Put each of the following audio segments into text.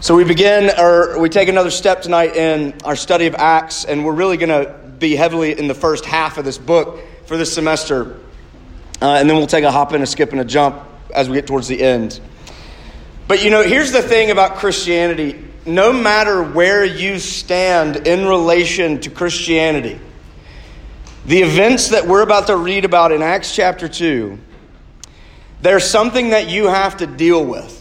So we begin, or we take another step tonight in our study of Acts, and we're really going to be heavily in the first half of this book for this semester. Uh, and then we'll take a hop and a skip and a jump as we get towards the end. But you know, here's the thing about Christianity no matter where you stand in relation to Christianity, the events that we're about to read about in Acts chapter 2, there's something that you have to deal with.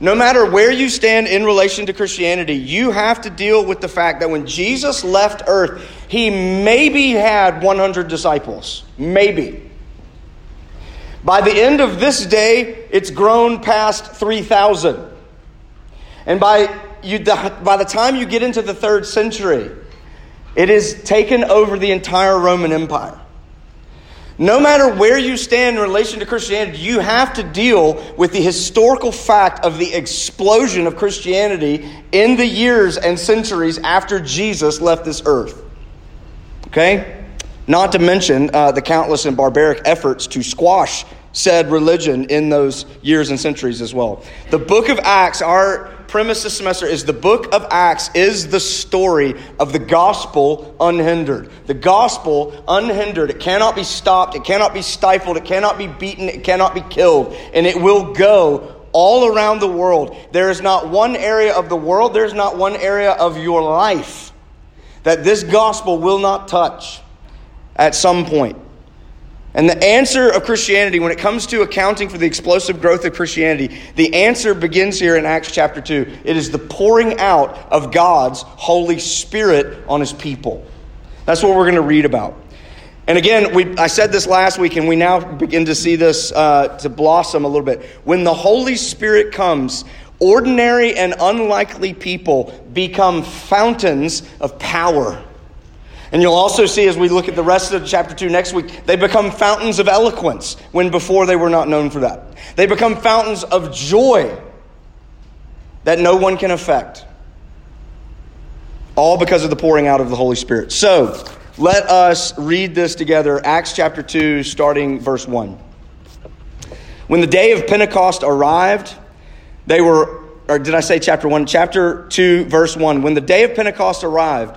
No matter where you stand in relation to Christianity, you have to deal with the fact that when Jesus left earth, he maybe had 100 disciples. Maybe. By the end of this day, it's grown past 3,000. And by, you, by the time you get into the third century, it has taken over the entire Roman Empire. No matter where you stand in relation to Christianity, you have to deal with the historical fact of the explosion of Christianity in the years and centuries after Jesus left this earth. Okay? Not to mention uh, the countless and barbaric efforts to squash said religion in those years and centuries as well. The book of Acts, our premise this semester is the book of Acts is the story of the gospel unhindered. The gospel unhindered. It cannot be stopped, it cannot be stifled, it cannot be beaten, it cannot be killed, and it will go all around the world. There is not one area of the world, there's not one area of your life that this gospel will not touch at some point. And the answer of Christianity, when it comes to accounting for the explosive growth of Christianity, the answer begins here in Acts chapter 2. It is the pouring out of God's Holy Spirit on his people. That's what we're going to read about. And again, we, I said this last week, and we now begin to see this uh, to blossom a little bit. When the Holy Spirit comes, ordinary and unlikely people become fountains of power. And you'll also see as we look at the rest of chapter 2 next week, they become fountains of eloquence when before they were not known for that. They become fountains of joy that no one can affect. All because of the pouring out of the Holy Spirit. So, let us read this together. Acts chapter 2, starting verse 1. When the day of Pentecost arrived, they were, or did I say chapter 1? Chapter 2, verse 1. When the day of Pentecost arrived,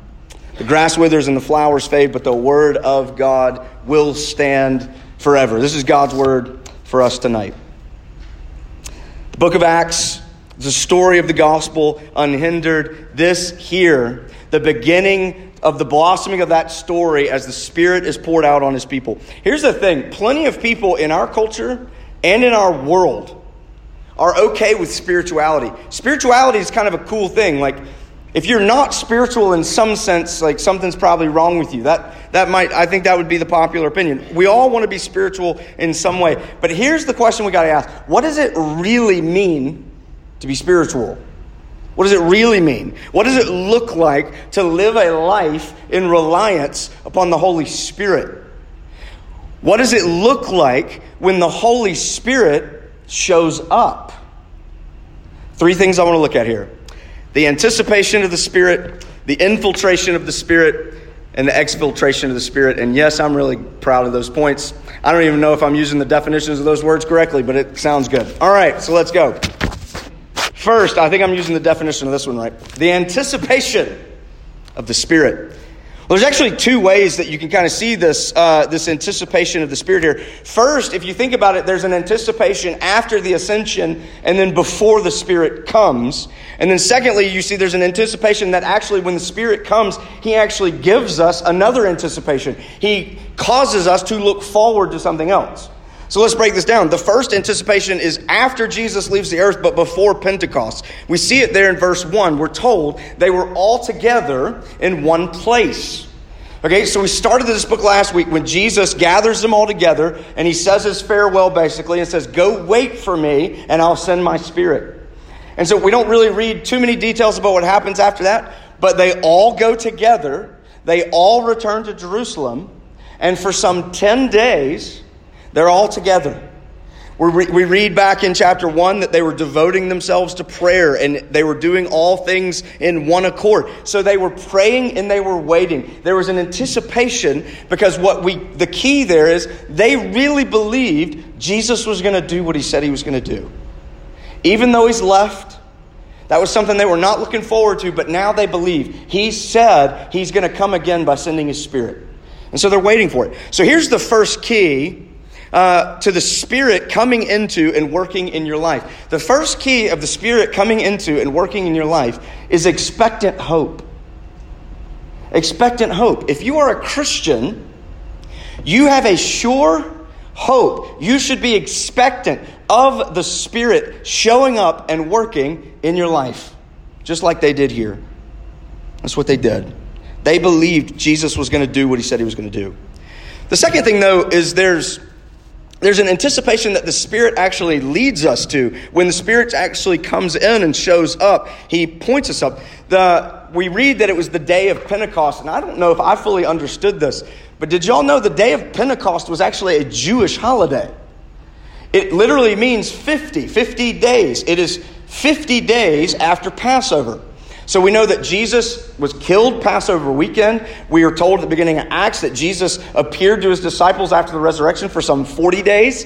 The grass withers and the flowers fade, but the word of God will stand forever. This is God's word for us tonight. The book of Acts a story of the gospel unhindered. This here, the beginning of the blossoming of that story as the Spirit is poured out on his people. Here's the thing plenty of people in our culture and in our world are okay with spirituality. Spirituality is kind of a cool thing. Like, if you're not spiritual in some sense, like something's probably wrong with you. That, that might, I think that would be the popular opinion. We all want to be spiritual in some way. But here's the question we got to ask What does it really mean to be spiritual? What does it really mean? What does it look like to live a life in reliance upon the Holy Spirit? What does it look like when the Holy Spirit shows up? Three things I want to look at here the anticipation of the Spirit, the infiltration of the Spirit, and the exfiltration of the Spirit. And yes, I'm really proud of those points. I don't even know if I'm using the definitions of those words correctly, but it sounds good. All right, so let's go. First, I think I'm using the definition of this one right. The anticipation of the Spirit. There's actually two ways that you can kind of see this, uh, this anticipation of the Spirit here. First, if you think about it, there's an anticipation after the ascension and then before the Spirit comes. And then, secondly, you see there's an anticipation that actually, when the Spirit comes, He actually gives us another anticipation. He causes us to look forward to something else. So let's break this down. The first anticipation is after Jesus leaves the earth, but before Pentecost. We see it there in verse 1. We're told they were all together in one place. Okay, so we started this book last week when Jesus gathers them all together and he says his farewell basically and says, Go wait for me and I'll send my spirit. And so we don't really read too many details about what happens after that, but they all go together. They all return to Jerusalem. And for some 10 days, they're all together. We read back in chapter 1 that they were devoting themselves to prayer and they were doing all things in one accord. So they were praying and they were waiting. There was an anticipation because what we, the key there is they really believed Jesus was going to do what he said he was going to do. Even though he's left, that was something they were not looking forward to, but now they believe. He said he's going to come again by sending his spirit. And so they're waiting for it. So here's the first key uh, to the Spirit coming into and working in your life. The first key of the Spirit coming into and working in your life is expectant hope. Expectant hope. If you are a Christian, you have a sure hope. You should be expectant of the Spirit showing up and working in your life, just like they did here. That's what they did. They believed Jesus was going to do what he said he was going to do. The second thing, though, is there's there's an anticipation that the Spirit actually leads us to. When the Spirit actually comes in and shows up, He points us up. The, we read that it was the day of Pentecost, and I don't know if I fully understood this, but did y'all know the day of Pentecost was actually a Jewish holiday? It literally means 50, 50 days. It is 50 days after Passover. So we know that Jesus was killed Passover weekend. We are told at the beginning of Acts that Jesus appeared to his disciples after the resurrection for some 40 days.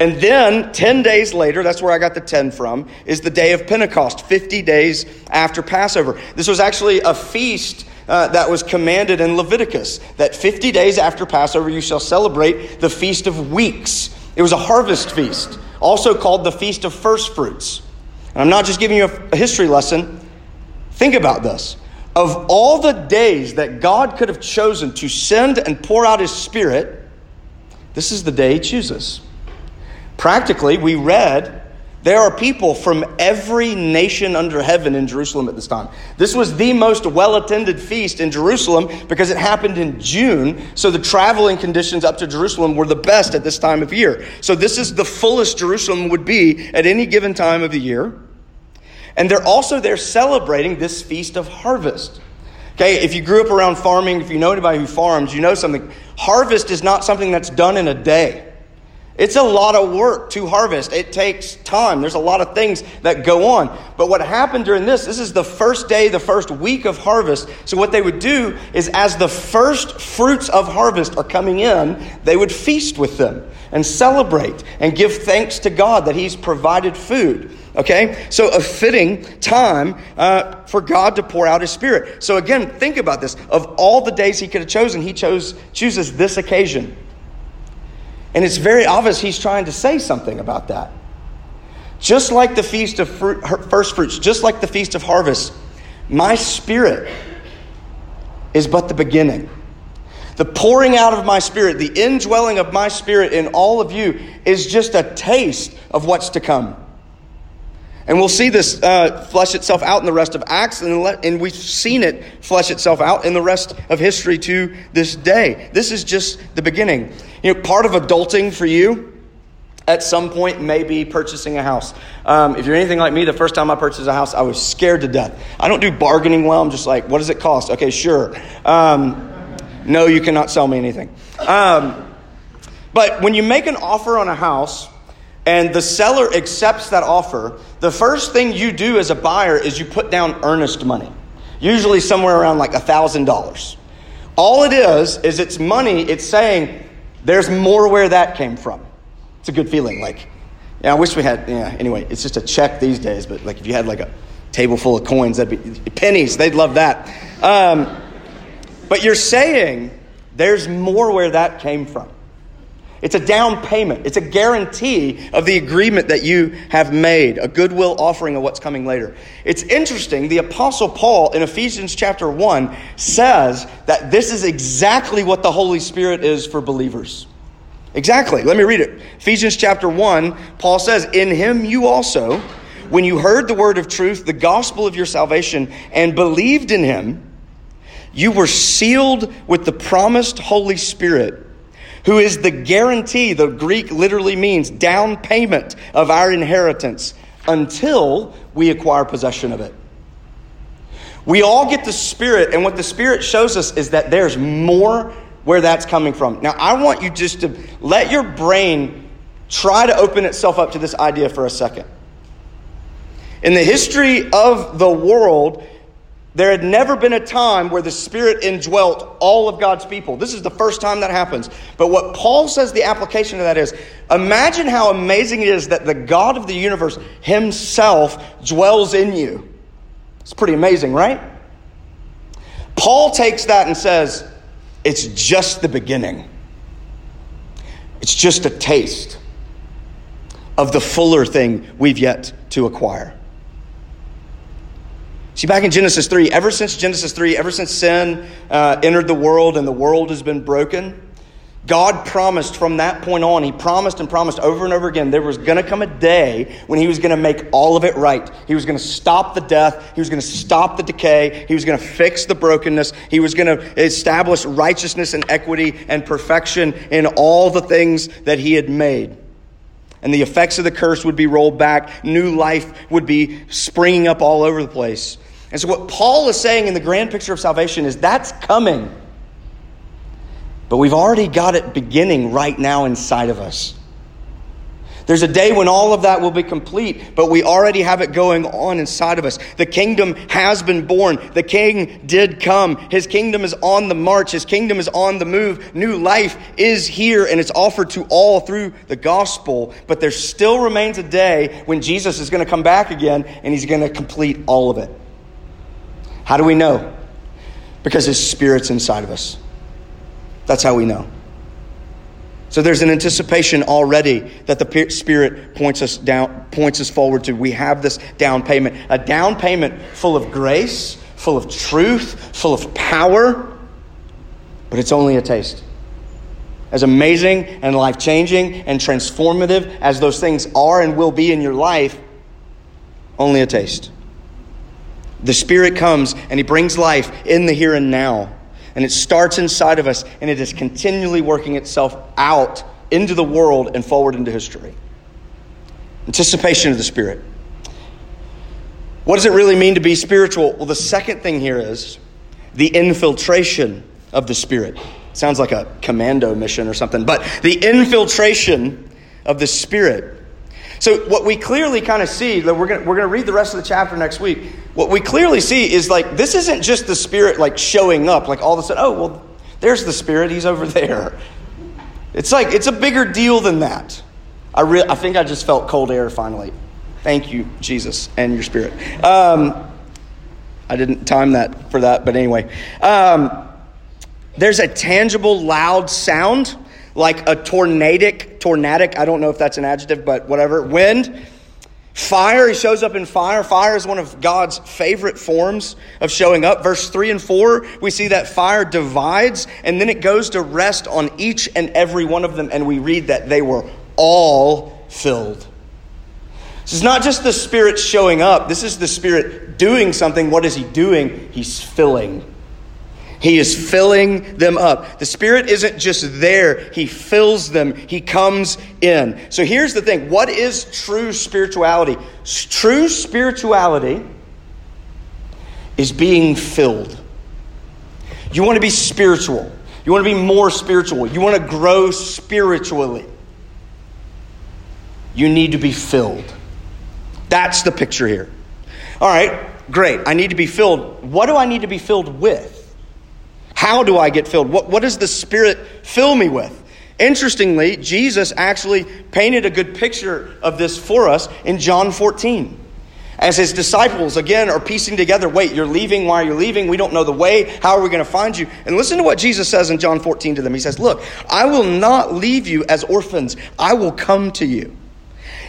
And then 10 days later, that's where I got the 10 from, is the day of Pentecost, 50 days after Passover. This was actually a feast uh, that was commanded in Leviticus that 50 days after Passover you shall celebrate the Feast of Weeks. It was a harvest feast, also called the Feast of First Fruits. And I'm not just giving you a, a history lesson, Think about this. Of all the days that God could have chosen to send and pour out His Spirit, this is the day He chooses. Practically, we read there are people from every nation under heaven in Jerusalem at this time. This was the most well attended feast in Jerusalem because it happened in June, so the traveling conditions up to Jerusalem were the best at this time of year. So, this is the fullest Jerusalem would be at any given time of the year. And they're also there celebrating this feast of harvest. Okay, if you grew up around farming, if you know anybody who farms, you know something. Harvest is not something that's done in a day. It's a lot of work to harvest. It takes time. There's a lot of things that go on. But what happened during this, this is the first day, the first week of harvest. So, what they would do is, as the first fruits of harvest are coming in, they would feast with them and celebrate and give thanks to God that He's provided food. Okay? So, a fitting time uh, for God to pour out His Spirit. So, again, think about this. Of all the days He could have chosen, He chose, chooses this occasion. And it's very obvious He's trying to say something about that. Just like the Feast of fruit, First Fruits, just like the Feast of Harvest, my Spirit is but the beginning. The pouring out of my spirit, the indwelling of my spirit in all of you is just a taste of what's to come. And we'll see this uh, flesh itself out in the rest of Acts, and, le- and we've seen it flesh itself out in the rest of history to this day. This is just the beginning. You know, part of adulting for you at some point may be purchasing a house. Um, if you're anything like me, the first time I purchased a house, I was scared to death. I don't do bargaining well. I'm just like, what does it cost? Okay, sure. Um, no, you cannot sell me anything. Um, but when you make an offer on a house, and the seller accepts that offer, the first thing you do as a buyer is you put down earnest money, usually somewhere around like $1,000. All it is, is it's money. It's saying there's more where that came from. It's a good feeling. Like, yeah, I wish we had, yeah, anyway, it's just a check these days, but like if you had like a table full of coins, that'd be pennies, they'd love that. Um, but you're saying there's more where that came from. It's a down payment. It's a guarantee of the agreement that you have made, a goodwill offering of what's coming later. It's interesting. The Apostle Paul in Ephesians chapter 1 says that this is exactly what the Holy Spirit is for believers. Exactly. Let me read it. Ephesians chapter 1, Paul says, In him you also, when you heard the word of truth, the gospel of your salvation, and believed in him, you were sealed with the promised Holy Spirit who is the guarantee, the Greek literally means down payment of our inheritance until we acquire possession of it. We all get the Spirit, and what the Spirit shows us is that there's more where that's coming from. Now, I want you just to let your brain try to open itself up to this idea for a second. In the history of the world, there had never been a time where the Spirit indwelt all of God's people. This is the first time that happens. But what Paul says the application of that is imagine how amazing it is that the God of the universe himself dwells in you. It's pretty amazing, right? Paul takes that and says, it's just the beginning. It's just a taste of the fuller thing we've yet to acquire. See, back in Genesis 3, ever since Genesis 3, ever since sin uh, entered the world and the world has been broken, God promised from that point on, He promised and promised over and over again, there was going to come a day when He was going to make all of it right. He was going to stop the death. He was going to stop the decay. He was going to fix the brokenness. He was going to establish righteousness and equity and perfection in all the things that He had made and the effects of the curse would be rolled back. New life would be springing up all over the place. And so, what Paul is saying in the grand picture of salvation is that's coming. But we've already got it beginning right now inside of us. There's a day when all of that will be complete, but we already have it going on inside of us. The kingdom has been born. The king did come. His kingdom is on the march. His kingdom is on the move. New life is here and it's offered to all through the gospel. But there still remains a day when Jesus is going to come back again and he's going to complete all of it. How do we know? Because His Spirit's inside of us. That's how we know. So there's an anticipation already that the Spirit points us down, points us forward to. We have this down payment, a down payment full of grace, full of truth, full of power, but it's only a taste. As amazing and life changing and transformative as those things are and will be in your life, only a taste. The Spirit comes and He brings life in the here and now. And it starts inside of us and it is continually working itself out into the world and forward into history. Anticipation of the Spirit. What does it really mean to be spiritual? Well, the second thing here is the infiltration of the Spirit. Sounds like a commando mission or something, but the infiltration of the Spirit. So, what we clearly kind of see, we're going we're to read the rest of the chapter next week. What we clearly see is like, this isn't just the Spirit like showing up, like all of a sudden, oh, well, there's the Spirit, he's over there. It's like, it's a bigger deal than that. I, re- I think I just felt cold air finally. Thank you, Jesus, and your Spirit. Um, I didn't time that for that, but anyway. Um, there's a tangible, loud sound like a tornadic, tornadic, I don't know if that's an adjective, but whatever, wind. Fire, he shows up in fire. Fire is one of God's favorite forms of showing up. Verse 3 and 4, we see that fire divides and then it goes to rest on each and every one of them, and we read that they were all filled. This is not just the Spirit showing up, this is the Spirit doing something. What is He doing? He's filling. He is filling them up. The Spirit isn't just there, He fills them, He comes in. So here's the thing what is true spirituality? True spirituality is being filled. You want to be spiritual, you want to be more spiritual, you want to grow spiritually. You need to be filled. That's the picture here. All right, great. I need to be filled. What do I need to be filled with? How do I get filled? What, what does the Spirit fill me with? Interestingly, Jesus actually painted a good picture of this for us in John 14. As his disciples, again, are piecing together wait, you're leaving, why are you leaving? We don't know the way. How are we going to find you? And listen to what Jesus says in John 14 to them. He says, Look, I will not leave you as orphans, I will come to you.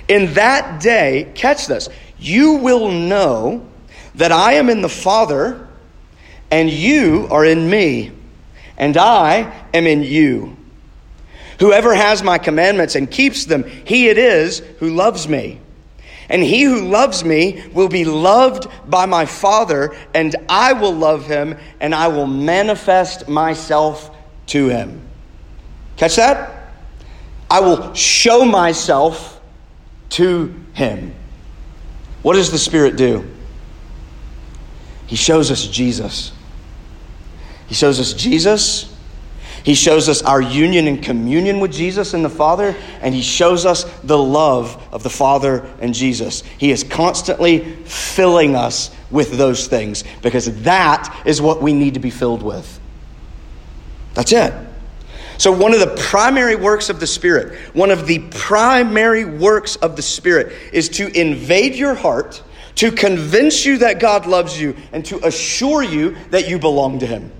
In that day, catch this, you will know that I am in the Father, and you are in me, and I am in you. Whoever has my commandments and keeps them, he it is who loves me. And he who loves me will be loved by my Father, and I will love him, and I will manifest myself to him. Catch that? I will show myself to him. What does the Spirit do? He shows us Jesus. He shows us Jesus he shows us our union and communion with Jesus and the Father, and He shows us the love of the Father and Jesus. He is constantly filling us with those things because that is what we need to be filled with. That's it. So, one of the primary works of the Spirit, one of the primary works of the Spirit is to invade your heart, to convince you that God loves you, and to assure you that you belong to Him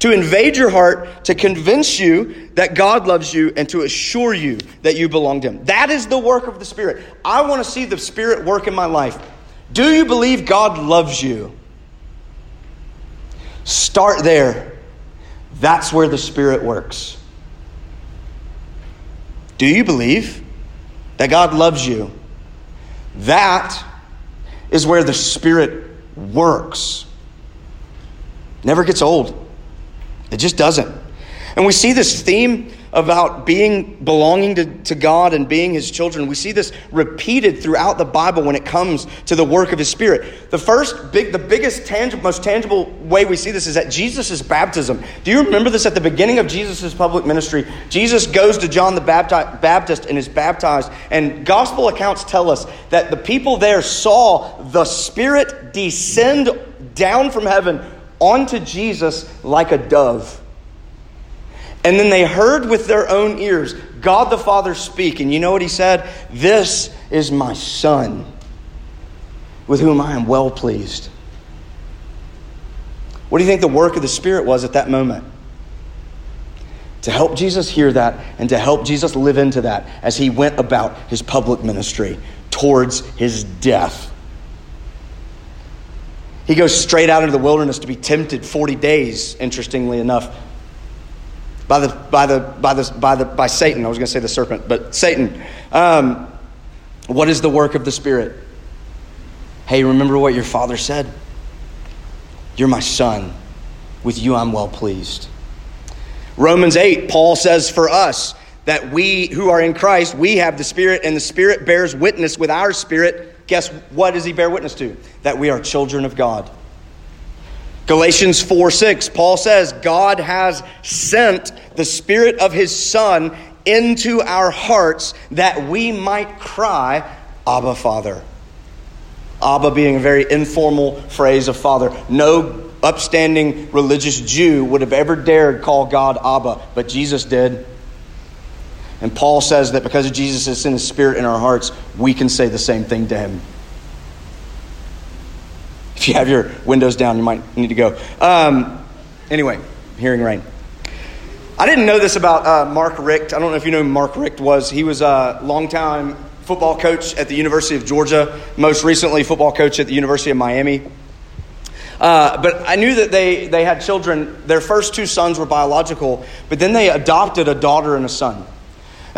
to invade your heart, to convince you that God loves you, and to assure you that you belong to Him. That is the work of the Spirit. I want to see the Spirit work in my life. Do you believe God loves you? Start there. That's where the Spirit works. Do you believe that God loves you? That is where the Spirit works. Never gets old. It just doesn't. And we see this theme about being belonging to, to God and being his children. We see this repeated throughout the Bible when it comes to the work of his spirit. The first big, the biggest tangible, most tangible way we see this is at Jesus' baptism. Do you remember this at the beginning of Jesus' public ministry? Jesus goes to John the Baptist and is baptized. And gospel accounts tell us that the people there saw the Spirit descend down from heaven onto Jesus like a dove. And then they heard with their own ears God the Father speak. And you know what he said? This is my Son, with whom I am well pleased. What do you think the work of the Spirit was at that moment? To help Jesus hear that and to help Jesus live into that as he went about his public ministry towards his death. He goes straight out into the wilderness to be tempted 40 days, interestingly enough, by, the, by, the, by, the, by, the, by Satan. I was going to say the serpent, but Satan. Um, what is the work of the Spirit? Hey, remember what your father said? You're my son. With you, I'm well pleased. Romans 8, Paul says for us that we who are in Christ, we have the Spirit, and the Spirit bears witness with our spirit guess what does he bear witness to? That we are children of God. Galatians 4 6, Paul says, God has sent the Spirit of His Son into our hearts that we might cry, Abba, Father. Abba being a very informal phrase of father. No upstanding religious Jew would have ever dared call God Abba, but Jesus did. And Paul says that because Jesus has sent his spirit in our hearts, we can say the same thing to him. If you have your windows down, you might need to go. Um, anyway, hearing rain. I didn't know this about uh, Mark Richt. I don't know if you know who Mark Richt was. He was a longtime football coach at the University of Georgia, most recently, football coach at the University of Miami. Uh, but I knew that they, they had children. Their first two sons were biological, but then they adopted a daughter and a son.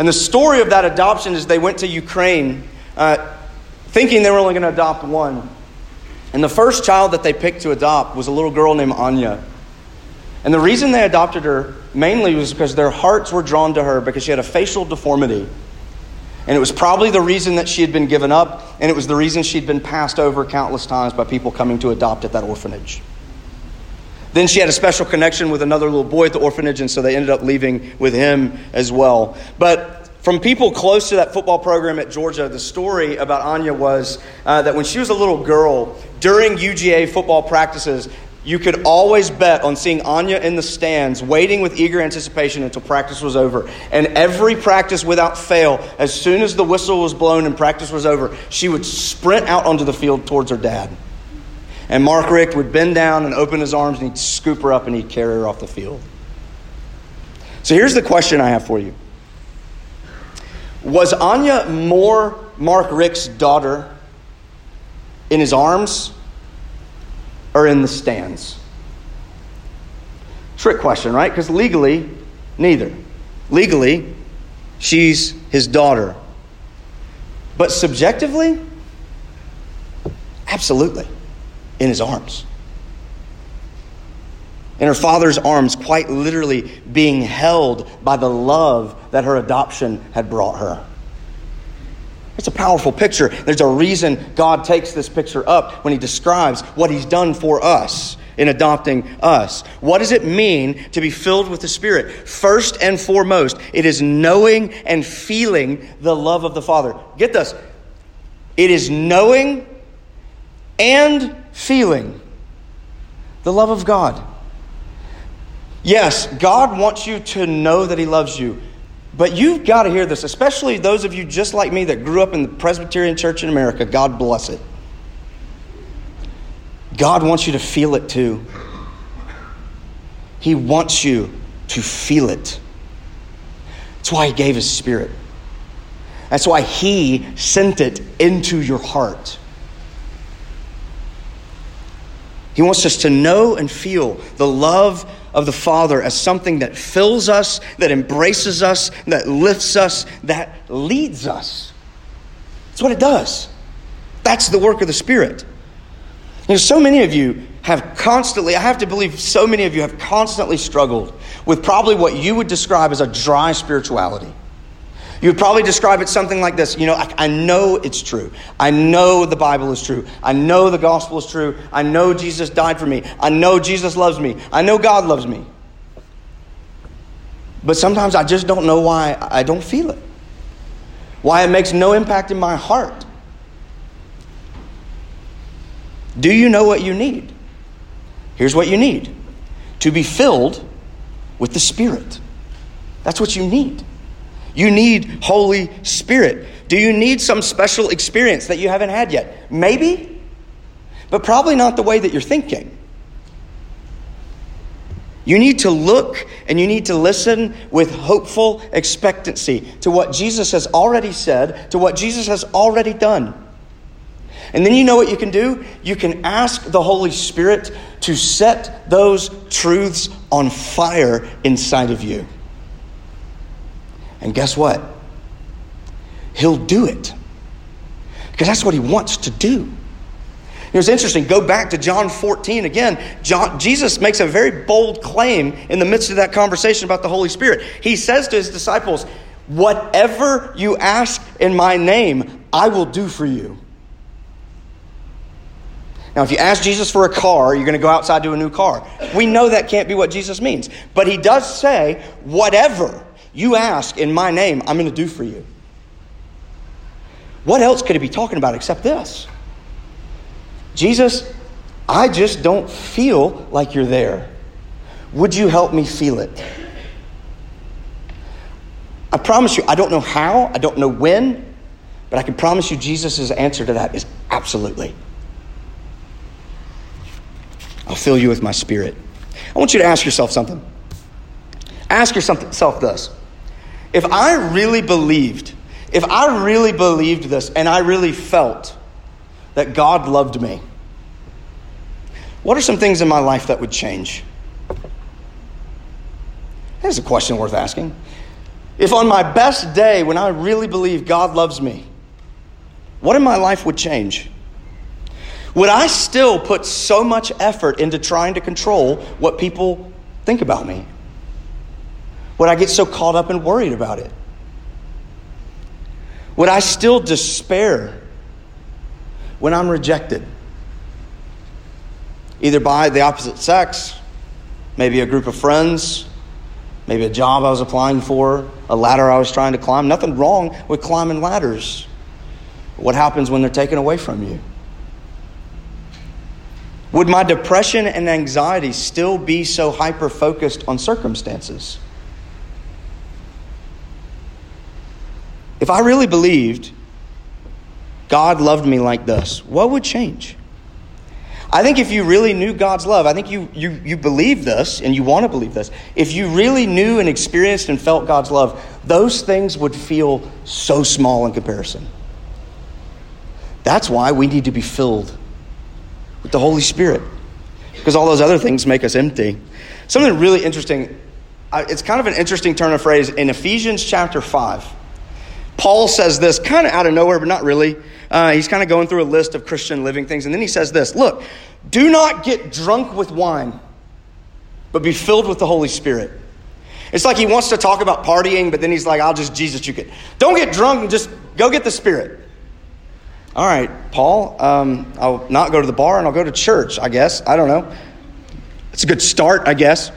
And the story of that adoption is they went to Ukraine uh, thinking they were only going to adopt one. And the first child that they picked to adopt was a little girl named Anya. And the reason they adopted her mainly was because their hearts were drawn to her because she had a facial deformity. And it was probably the reason that she had been given up, and it was the reason she'd been passed over countless times by people coming to adopt at that orphanage. Then she had a special connection with another little boy at the orphanage, and so they ended up leaving with him as well. But from people close to that football program at Georgia, the story about Anya was uh, that when she was a little girl, during UGA football practices, you could always bet on seeing Anya in the stands, waiting with eager anticipation until practice was over. And every practice without fail, as soon as the whistle was blown and practice was over, she would sprint out onto the field towards her dad. And Mark Richt would bend down and open his arms and he'd scoop her up and he'd carry her off the field. So here's the question I have for you Was Anya more Mark Richt's daughter in his arms or in the stands? Trick question, right? Because legally, neither. Legally, she's his daughter. But subjectively, absolutely, in his arms. In her father's arms, quite literally being held by the love that her adoption had brought her. It's a powerful picture. There's a reason God takes this picture up when He describes what He's done for us in adopting us. What does it mean to be filled with the Spirit? First and foremost, it is knowing and feeling the love of the Father. Get this it is knowing and feeling the love of God. Yes, God wants you to know that He loves you. But you've got to hear this, especially those of you just like me that grew up in the Presbyterian Church in America. God bless it. God wants you to feel it too. He wants you to feel it. That's why He gave His Spirit. That's why He sent it into your heart. He wants us to know and feel the love of the Father as something that fills us, that embraces us, that lifts us, that leads us. That's what it does. That's the work of the Spirit. You know, so many of you have constantly, I have to believe, so many of you have constantly struggled with probably what you would describe as a dry spirituality. You would probably describe it something like this You know, I, I, know it's true. I know the Bible is true. I know the gospel is true. I know Jesus died for me. I know Jesus loves me. I know God loves me. But sometimes I just don't know why I don't feel it, why it makes no impact in my heart. Do you know what you need? Here's what you need to be filled with the Spirit. That's what you need. You need Holy Spirit. Do you need some special experience that you haven't had yet? Maybe, but probably not the way that you're thinking. You need to look and you need to listen with hopeful expectancy to what Jesus has already said, to what Jesus has already done. And then you know what you can do? You can ask the Holy Spirit to set those truths on fire inside of you. And guess what? He'll do it. Because that's what he wants to do. It was interesting. Go back to John 14 again. John, Jesus makes a very bold claim in the midst of that conversation about the Holy Spirit. He says to his disciples, Whatever you ask in my name, I will do for you. Now, if you ask Jesus for a car, you're going to go outside to a new car. We know that can't be what Jesus means. But he does say, Whatever you ask in my name, I'm going to do for you. What else could he be talking about except this? Jesus, I just don't feel like you're there. Would you help me feel it? I promise you, I don't know how, I don't know when, but I can promise you Jesus' answer to that is absolutely. I'll fill you with my spirit. I want you to ask yourself something. Ask yourself this if I really believed, if I really believed this and I really felt that God loved me, what are some things in my life that would change? That's a question worth asking. If on my best day, when I really believe God loves me, what in my life would change? Would I still put so much effort into trying to control what people think about me? Would I get so caught up and worried about it? Would I still despair when I'm rejected? Either by the opposite sex, maybe a group of friends, maybe a job I was applying for, a ladder I was trying to climb. Nothing wrong with climbing ladders. What happens when they're taken away from you? Would my depression and anxiety still be so hyper focused on circumstances? If I really believed God loved me like this, what would change? I think if you really knew God's love, I think you, you, you believe this and you want to believe this. If you really knew and experienced and felt God's love, those things would feel so small in comparison. That's why we need to be filled with the Holy Spirit, because all those other things make us empty. Something really interesting, it's kind of an interesting turn of phrase in Ephesians chapter 5. Paul says this kind of out of nowhere, but not really. Uh, he's kind of going through a list of Christian living things, and then he says this Look, do not get drunk with wine, but be filled with the Holy Spirit. It's like he wants to talk about partying, but then he's like, I'll just Jesus you it. Don't get drunk and just go get the Spirit. All right, Paul, um, I'll not go to the bar and I'll go to church, I guess. I don't know. It's a good start, I guess.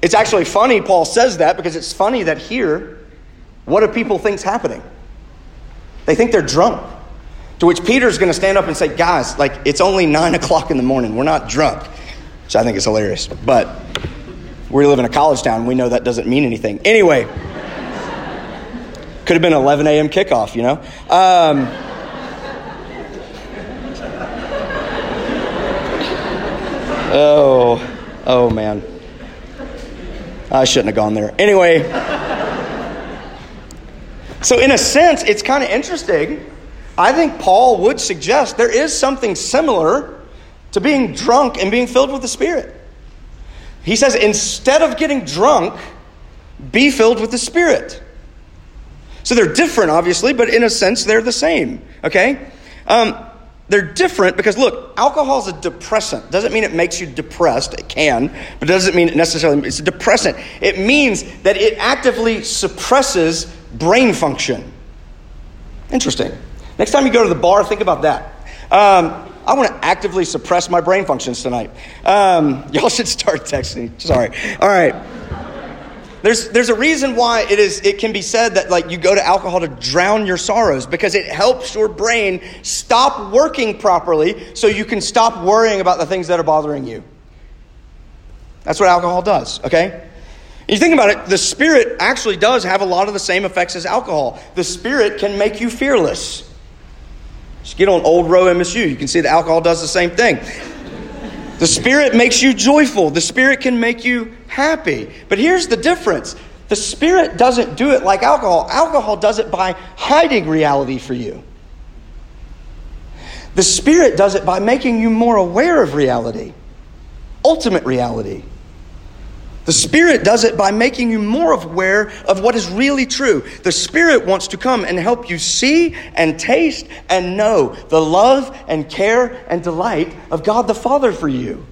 It's actually funny Paul says that because it's funny that here, what do people think's happening? They think they're drunk. To which Peter's going to stand up and say, guys, like, it's only nine o'clock in the morning. We're not drunk. Which I think is hilarious. But we live in a college town. We know that doesn't mean anything. Anyway, could have been 11 a.m. kickoff, you know? Um, Oh, oh man. I shouldn't have gone there. Anyway, so in a sense, it's kind of interesting. I think Paul would suggest there is something similar to being drunk and being filled with the Spirit. He says, instead of getting drunk, be filled with the Spirit. So they're different, obviously, but in a sense, they're the same. Okay? Um, they're different because look, alcohol is a depressant. Doesn't mean it makes you depressed. It can, but doesn't mean it necessarily it's a depressant. It means that it actively suppresses brain function. Interesting. Next time you go to the bar, think about that. Um, I want to actively suppress my brain functions tonight. Um, y'all should start texting. Sorry. All right. There's, there's a reason why it, is, it can be said that like you go to alcohol to drown your sorrows because it helps your brain stop working properly so you can stop worrying about the things that are bothering you. That's what alcohol does, okay? You think about it, the spirit actually does have a lot of the same effects as alcohol. The spirit can make you fearless. Just get on Old Row MSU, you can see the alcohol does the same thing. The Spirit makes you joyful. The Spirit can make you happy. But here's the difference the Spirit doesn't do it like alcohol, alcohol does it by hiding reality for you. The Spirit does it by making you more aware of reality, ultimate reality. The Spirit does it by making you more aware of what is really true. The Spirit wants to come and help you see and taste and know the love and care and delight of God the Father for you.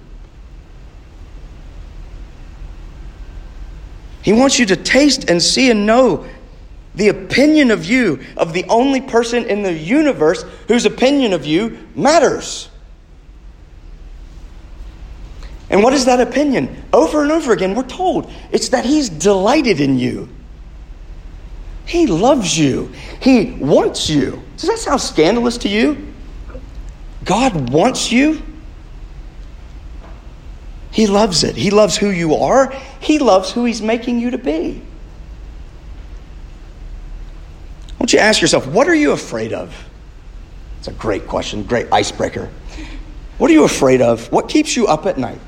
He wants you to taste and see and know the opinion of you, of the only person in the universe whose opinion of you matters. And what is that opinion? Over and over again, we're told it's that He's delighted in you. He loves you. He wants you. Does that sound scandalous to you? God wants you. He loves it. He loves who you are. He loves who He's making you to be. Want you ask yourself, what are you afraid of? It's a great question, great icebreaker. What are you afraid of? What keeps you up at night?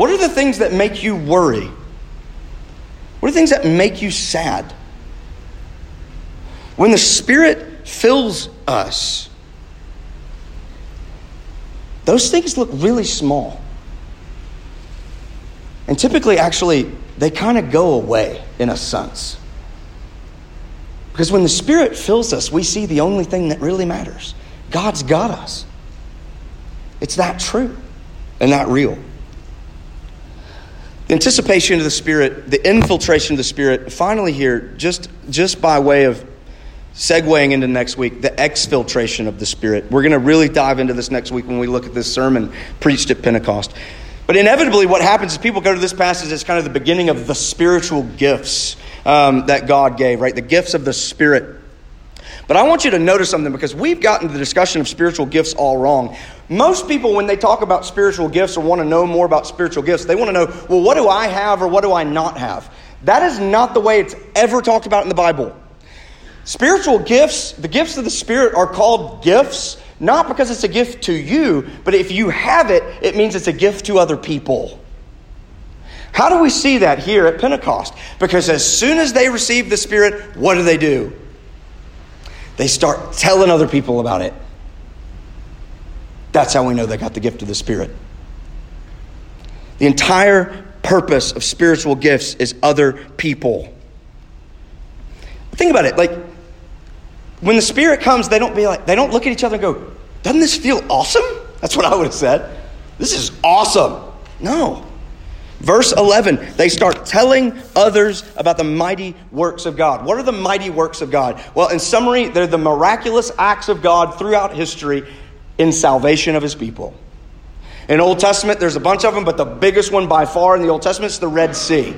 What are the things that make you worry? What are the things that make you sad? When the Spirit fills us, those things look really small. And typically, actually, they kind of go away in a sense. Because when the Spirit fills us, we see the only thing that really matters God's got us. It's that true and that real. The anticipation of the Spirit, the infiltration of the Spirit, finally here, just, just by way of segueing into next week, the exfiltration of the Spirit. We're going to really dive into this next week when we look at this sermon preached at Pentecost. But inevitably, what happens is people go to this passage as kind of the beginning of the spiritual gifts um, that God gave, right? The gifts of the Spirit. But I want you to notice something because we've gotten the discussion of spiritual gifts all wrong. Most people, when they talk about spiritual gifts or want to know more about spiritual gifts, they want to know, well, what do I have or what do I not have? That is not the way it's ever talked about in the Bible. Spiritual gifts, the gifts of the Spirit are called gifts, not because it's a gift to you, but if you have it, it means it's a gift to other people. How do we see that here at Pentecost? Because as soon as they receive the Spirit, what do they do? They start telling other people about it. That's how we know they got the gift of the Spirit. The entire purpose of spiritual gifts is other people. Think about it. Like, when the Spirit comes, they don't be like, they don't look at each other and go, doesn't this feel awesome? That's what I would have said. This is awesome. No. Verse 11, they start telling others about the mighty works of God. What are the mighty works of God? Well, in summary, they're the miraculous acts of God throughout history in salvation of his people. In Old Testament, there's a bunch of them, but the biggest one by far in the Old Testament is the Red Sea.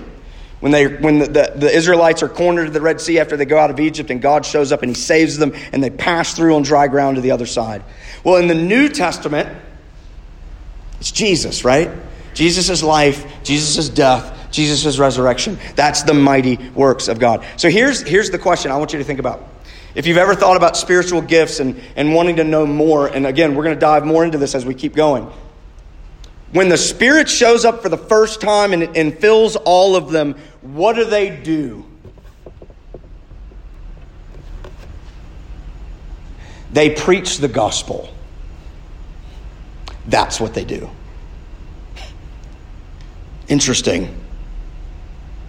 When, they, when the, the, the Israelites are cornered at the Red Sea after they go out of Egypt, and God shows up and he saves them, and they pass through on dry ground to the other side. Well, in the New Testament, it's Jesus, right? Jesus' life, Jesus' death, Jesus' resurrection. That's the mighty works of God. So here's, here's the question I want you to think about. If you've ever thought about spiritual gifts and, and wanting to know more, and again, we're going to dive more into this as we keep going. When the Spirit shows up for the first time and, and fills all of them, what do they do? They preach the gospel. That's what they do. Interesting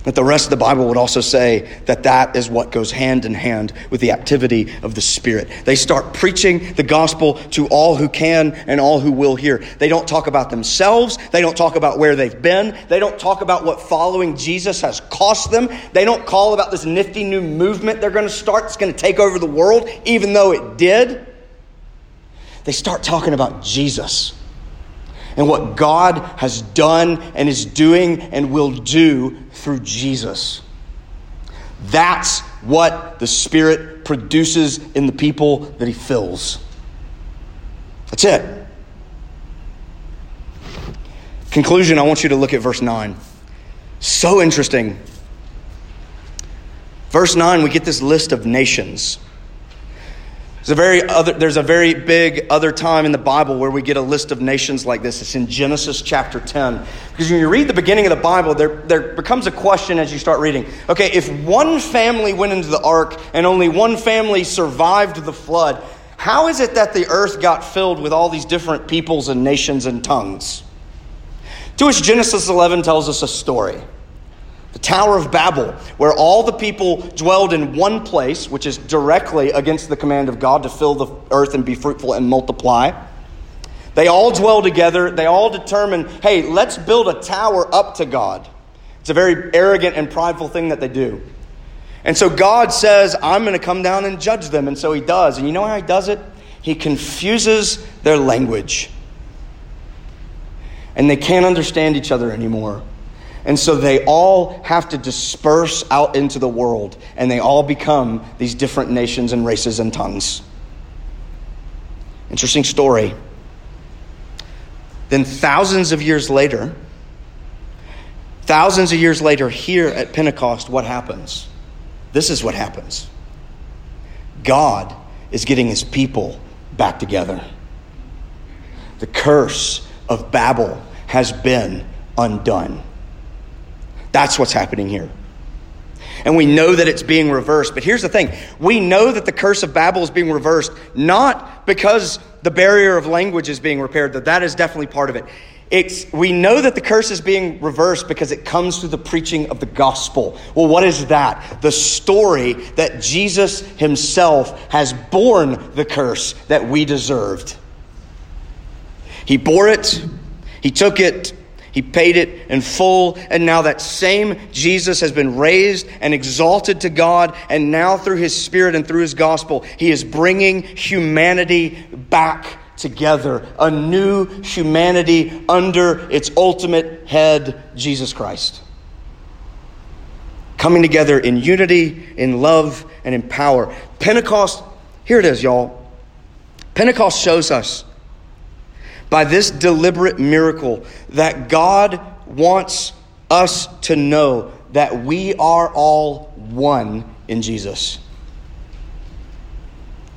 that the rest of the Bible would also say that that is what goes hand in hand with the activity of the Spirit. They start preaching the gospel to all who can and all who will hear. They don't talk about themselves. They don't talk about where they've been. They don't talk about what following Jesus has cost them. They don't call about this nifty new movement they're going to start that's going to take over the world, even though it did. They start talking about Jesus and what God has done and is doing and will do through Jesus. That's what the Spirit produces in the people that He fills. That's it. Conclusion, I want you to look at verse 9. So interesting. Verse 9, we get this list of nations. There's a very other, there's a very big other time in the Bible where we get a list of nations like this. It's in Genesis chapter 10. Because when you read the beginning of the Bible, there, there becomes a question as you start reading. Okay, if one family went into the ark and only one family survived the flood, how is it that the earth got filled with all these different peoples and nations and tongues? To which Genesis 11 tells us a story the Tower of Babel, where all the people dwelled in one place, which is directly against the command of God to fill the earth and be fruitful and multiply. They all dwell together. They all determine, hey, let's build a tower up to God. It's a very arrogant and prideful thing that they do. And so God says, I'm going to come down and judge them. And so he does. And you know how he does it? He confuses their language. And they can't understand each other anymore. And so they all have to disperse out into the world, and they all become these different nations and races and tongues. Interesting story. Then, thousands of years later, thousands of years later, here at Pentecost, what happens? This is what happens God is getting his people back together. The curse of Babel has been undone. That's what's happening here. And we know that it's being reversed. But here's the thing we know that the curse of Babel is being reversed not because the barrier of language is being repaired, that that is definitely part of it. It's, we know that the curse is being reversed because it comes through the preaching of the gospel. Well, what is that? The story that Jesus himself has borne the curse that we deserved. He bore it, he took it, he paid it in full, and now that same Jesus has been raised and exalted to God, and now through his Spirit and through his gospel, he is bringing humanity back together. A new humanity under its ultimate head, Jesus Christ. Coming together in unity, in love, and in power. Pentecost Here it is, y'all. Pentecost shows us by this deliberate miracle that God wants us to know that we are all one in Jesus.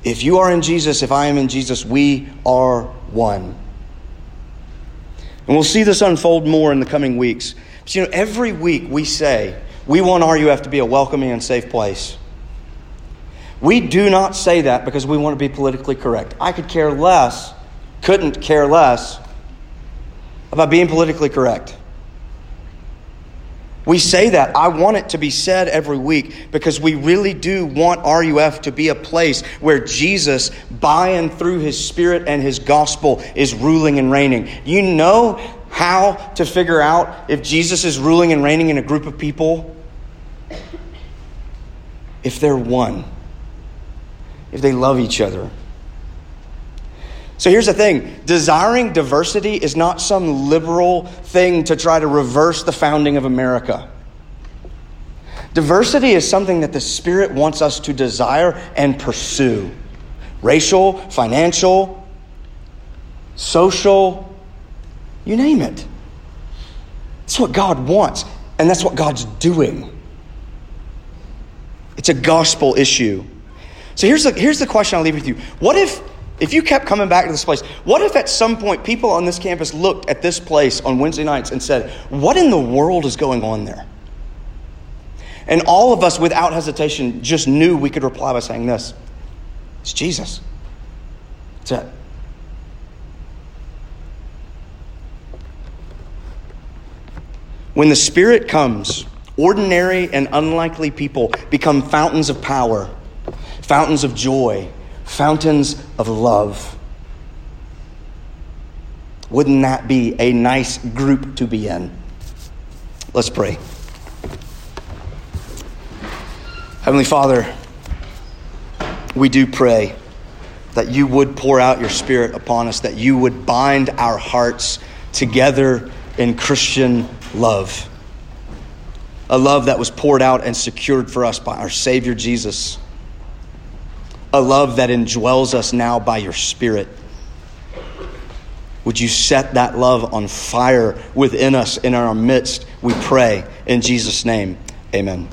If you are in Jesus, if I am in Jesus, we are one. And we'll see this unfold more in the coming weeks. But you know, every week we say we want RUF to be a welcoming and safe place. We do not say that because we want to be politically correct. I could care less, couldn't care less about being politically correct. We say that. I want it to be said every week because we really do want RUF to be a place where Jesus, by and through his spirit and his gospel, is ruling and reigning. You know how to figure out if Jesus is ruling and reigning in a group of people? If they're one, if they love each other. So here's the thing desiring diversity is not some liberal thing to try to reverse the founding of America. Diversity is something that the Spirit wants us to desire and pursue racial, financial, social, you name it. It's what God wants, and that's what God's doing. It's a gospel issue. So here's the, here's the question I'll leave with you. What if if you kept coming back to this place, what if at some point people on this campus looked at this place on Wednesday nights and said, What in the world is going on there? And all of us, without hesitation, just knew we could reply by saying this It's Jesus. That's it. When the Spirit comes, ordinary and unlikely people become fountains of power, fountains of joy, fountains of love. Wouldn't that be a nice group to be in? Let's pray. Heavenly Father, we do pray that you would pour out your Spirit upon us, that you would bind our hearts together in Christian love. A love that was poured out and secured for us by our Savior Jesus a love that indwells us now by your Spirit. Would you set that love on fire within us in our midst? We pray in Jesus' name. Amen.